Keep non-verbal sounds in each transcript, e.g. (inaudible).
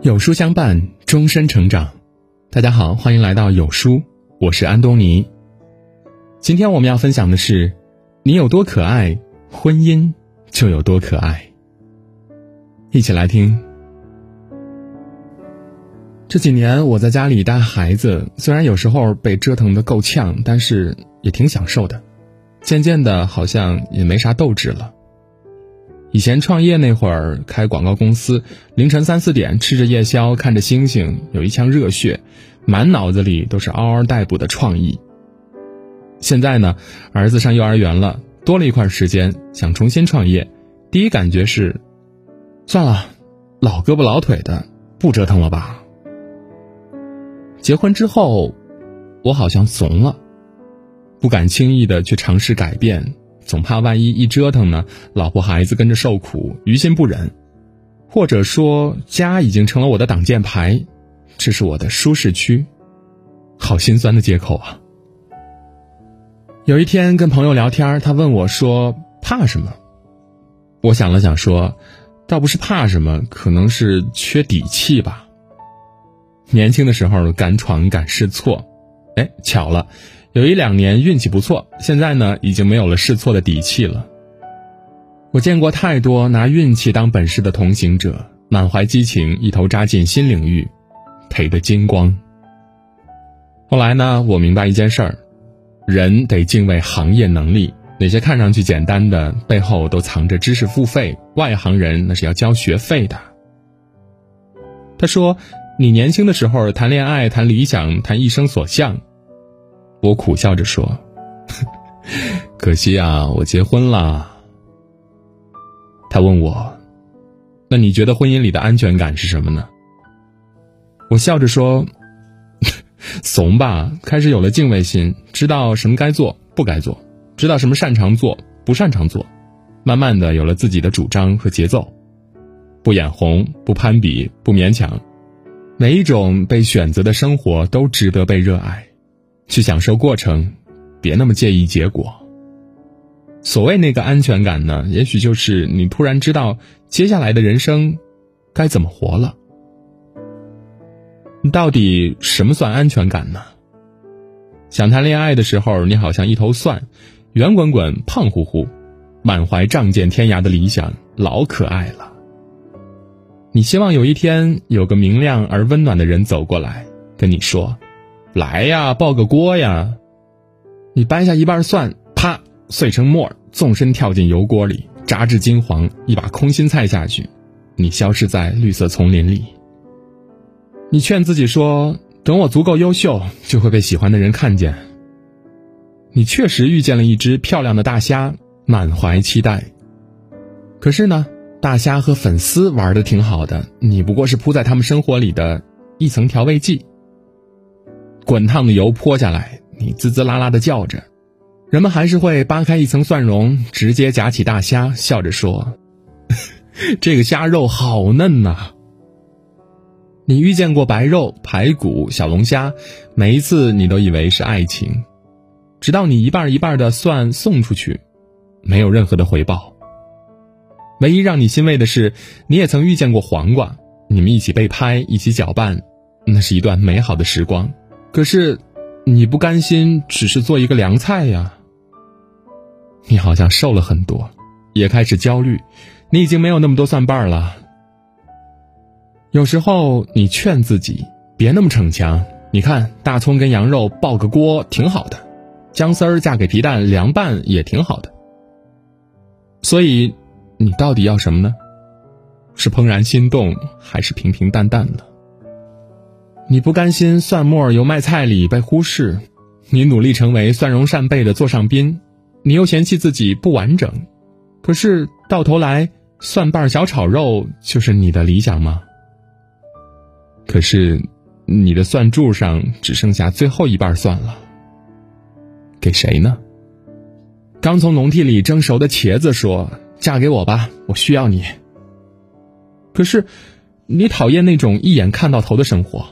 有书相伴，终身成长。大家好，欢迎来到有书，我是安东尼。今天我们要分享的是：你有多可爱，婚姻就有多可爱。一起来听。这几年我在家里带孩子，虽然有时候被折腾的够呛，但是也挺享受的。渐渐的，好像也没啥斗志了。以前创业那会儿，开广告公司，凌晨三四点吃着夜宵，看着星星，有一腔热血，满脑子里都是嗷嗷待哺的创意。现在呢，儿子上幼儿园了，多了一块时间，想重新创业，第一感觉是，算了，老胳膊老腿的，不折腾了吧。结婚之后，我好像怂了，不敢轻易的去尝试改变。总怕万一一折腾呢，老婆孩子跟着受苦，于心不忍；或者说家已经成了我的挡箭牌，这是我的舒适区，好心酸的借口啊。有一天跟朋友聊天，他问我说：“怕什么？”我想了想说：“倒不是怕什么，可能是缺底气吧。年轻的时候敢闯敢试错，哎，巧了。”有一两年运气不错，现在呢已经没有了试错的底气了。我见过太多拿运气当本事的同行者，满怀激情，一头扎进新领域，赔得精光。后来呢，我明白一件事儿：人得敬畏行业能力，那些看上去简单的，背后都藏着知识付费。外行人那是要交学费的。他说：“你年轻的时候谈恋爱、谈理想、谈一生所向。”我苦笑着说：“ (laughs) 可惜啊，我结婚了。”他问我：“那你觉得婚姻里的安全感是什么呢？”我笑着说：“ (laughs) 怂吧，开始有了敬畏心，知道什么该做不该做，知道什么擅长做不擅长做，慢慢的有了自己的主张和节奏，不眼红，不攀比，不勉强，每一种被选择的生活都值得被热爱。”去享受过程，别那么介意结果。所谓那个安全感呢，也许就是你突然知道接下来的人生该怎么活了。到底什么算安全感呢？想谈恋爱的时候，你好像一头蒜，圆滚滚、胖乎乎，满怀仗剑天涯的理想，老可爱了。你希望有一天有个明亮而温暖的人走过来，跟你说。来呀，抱个锅呀！你掰下一半蒜，啪，碎成沫，纵身跳进油锅里，炸至金黄，一把空心菜下去，你消失在绿色丛林里。你劝自己说，等我足够优秀，就会被喜欢的人看见。你确实遇见了一只漂亮的大虾，满怀期待。可是呢，大虾和粉丝玩的挺好的，你不过是铺在他们生活里的一层调味剂。滚烫的油泼下来，你滋滋啦啦的叫着，人们还是会扒开一层蒜蓉，直接夹起大虾，笑着说：“ (laughs) 这个虾肉好嫩呐。”你遇见过白肉、排骨、小龙虾，每一次你都以为是爱情，直到你一半一半的蒜送出去，没有任何的回报。唯一让你欣慰的是，你也曾遇见过黄瓜，你们一起被拍，一起搅拌，那是一段美好的时光。可是，你不甘心只是做一个凉菜呀。你好像瘦了很多，也开始焦虑，你已经没有那么多蒜瓣了。有时候你劝自己别那么逞强，你看大葱跟羊肉爆个锅挺好的，姜丝儿嫁给皮蛋凉拌也挺好的。所以，你到底要什么呢？是怦然心动，还是平平淡淡的？你不甘心蒜末由卖菜里被忽视，你努力成为蒜蓉扇贝的座上宾，你又嫌弃自己不完整，可是到头来蒜瓣小炒肉就是你的理想吗？可是你的蒜柱上只剩下最后一瓣蒜了，给谁呢？刚从农地里蒸熟的茄子说：“嫁给我吧，我需要你。”可是你讨厌那种一眼看到头的生活。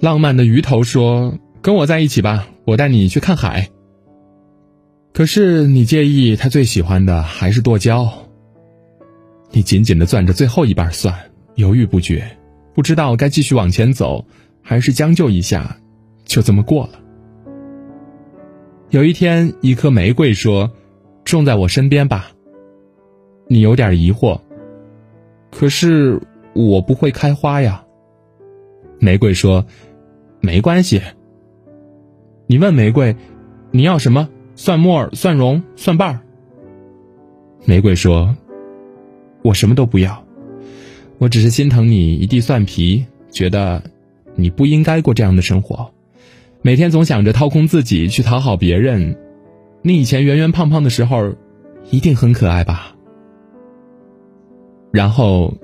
浪漫的鱼头说：“跟我在一起吧，我带你去看海。”可是你介意他最喜欢的还是剁椒。你紧紧的攥着最后一瓣蒜，犹豫不决，不知道该继续往前走，还是将就一下，就这么过了。有一天，一颗玫瑰说：“种在我身边吧。”你有点疑惑，可是我不会开花呀。玫瑰说：“没关系。”你问玫瑰：“你要什么？蒜末、蒜蓉、蒜瓣儿？”玫瑰说：“我什么都不要，我只是心疼你一地蒜皮，觉得你不应该过这样的生活，每天总想着掏空自己去讨好别人。你以前圆圆胖胖的时候，一定很可爱吧？”然后，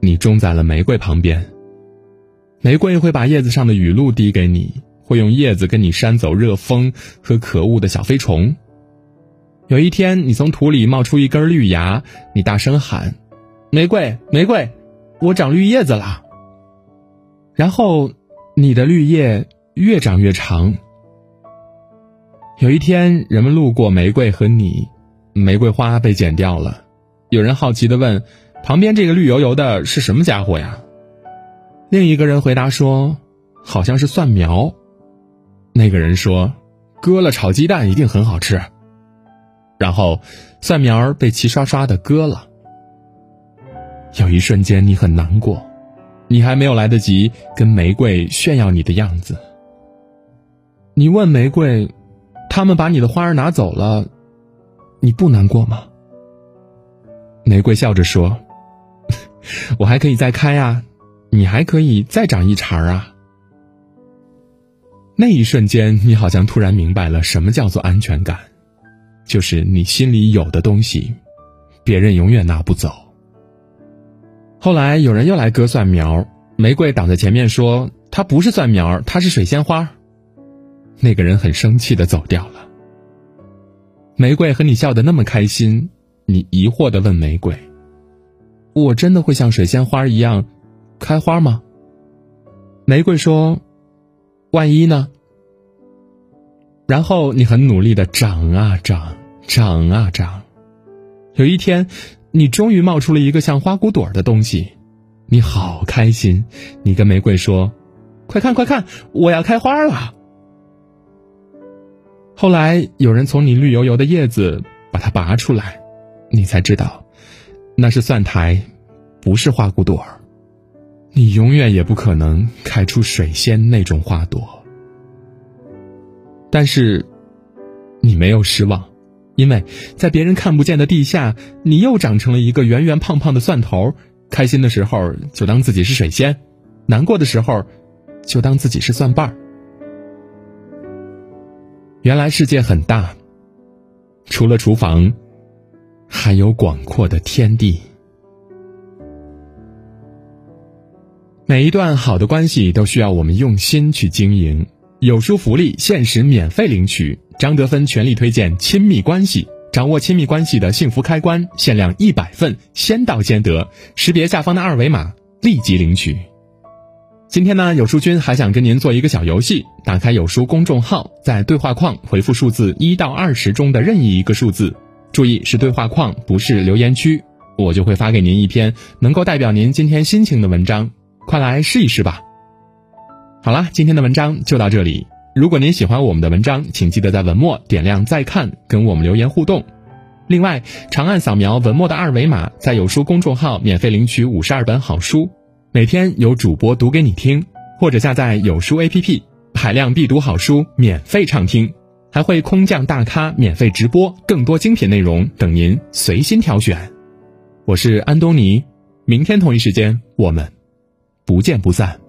你种在了玫瑰旁边。玫瑰会把叶子上的雨露滴给你，会用叶子跟你扇走热风和可恶的小飞虫。有一天，你从土里冒出一根绿芽，你大声喊：“玫瑰，玫瑰，我长绿叶子了。”然后，你的绿叶越长越长。有一天，人们路过玫瑰和你，玫瑰花被剪掉了。有人好奇的问：“旁边这个绿油油的是什么家伙呀？”另一个人回答说：“好像是蒜苗。”那个人说：“割了炒鸡蛋一定很好吃。”然后，蒜苗被齐刷刷的割了。有一瞬间，你很难过，你还没有来得及跟玫瑰炫耀你的样子。你问玫瑰：“他们把你的花儿拿走了，你不难过吗？”玫瑰笑着说：“ (laughs) 我还可以再开呀。”你还可以再长一茬啊！那一瞬间，你好像突然明白了什么叫做安全感，就是你心里有的东西，别人永远拿不走。后来有人又来割蒜苗，玫瑰挡在前面说：“它不是蒜苗，它是水仙花。”那个人很生气的走掉了。玫瑰和你笑得那么开心，你疑惑的问玫瑰：“我真的会像水仙花一样？”开花吗？玫瑰说：“万一呢？”然后你很努力的长啊长，长啊长。有一天，你终于冒出了一个像花骨朵的东西，你好开心。你跟玫瑰说：“快看快看，我要开花了！”后来有人从你绿油油的叶子把它拔出来，你才知道，那是蒜苔，不是花骨朵儿。你永远也不可能开出水仙那种花朵，但是，你没有失望，因为在别人看不见的地下，你又长成了一个圆圆胖胖的蒜头。开心的时候就当自己是水仙，难过的时候就当自己是蒜瓣儿。原来世界很大，除了厨房，还有广阔的天地。每一段好的关系都需要我们用心去经营。有书福利，限时免费领取。张德芬全力推荐亲密关系，掌握亲密关系的幸福开关，限量一百份，先到先得。识别下方的二维码，立即领取。今天呢，有书君还想跟您做一个小游戏：打开有书公众号，在对话框回复数字一到二十中的任意一个数字，注意是对话框，不是留言区，我就会发给您一篇能够代表您今天心情的文章。快来试一试吧。好啦，今天的文章就到这里。如果您喜欢我们的文章，请记得在文末点亮再看，跟我们留言互动。另外，长按扫描文末的二维码，在有书公众号免费领取五十二本好书，每天有主播读给你听，或者下载有书 APP，海量必读好书免费畅听，还会空降大咖免费直播，更多精品内容等您随心挑选。我是安东尼，明天同一时间我们。不见不散。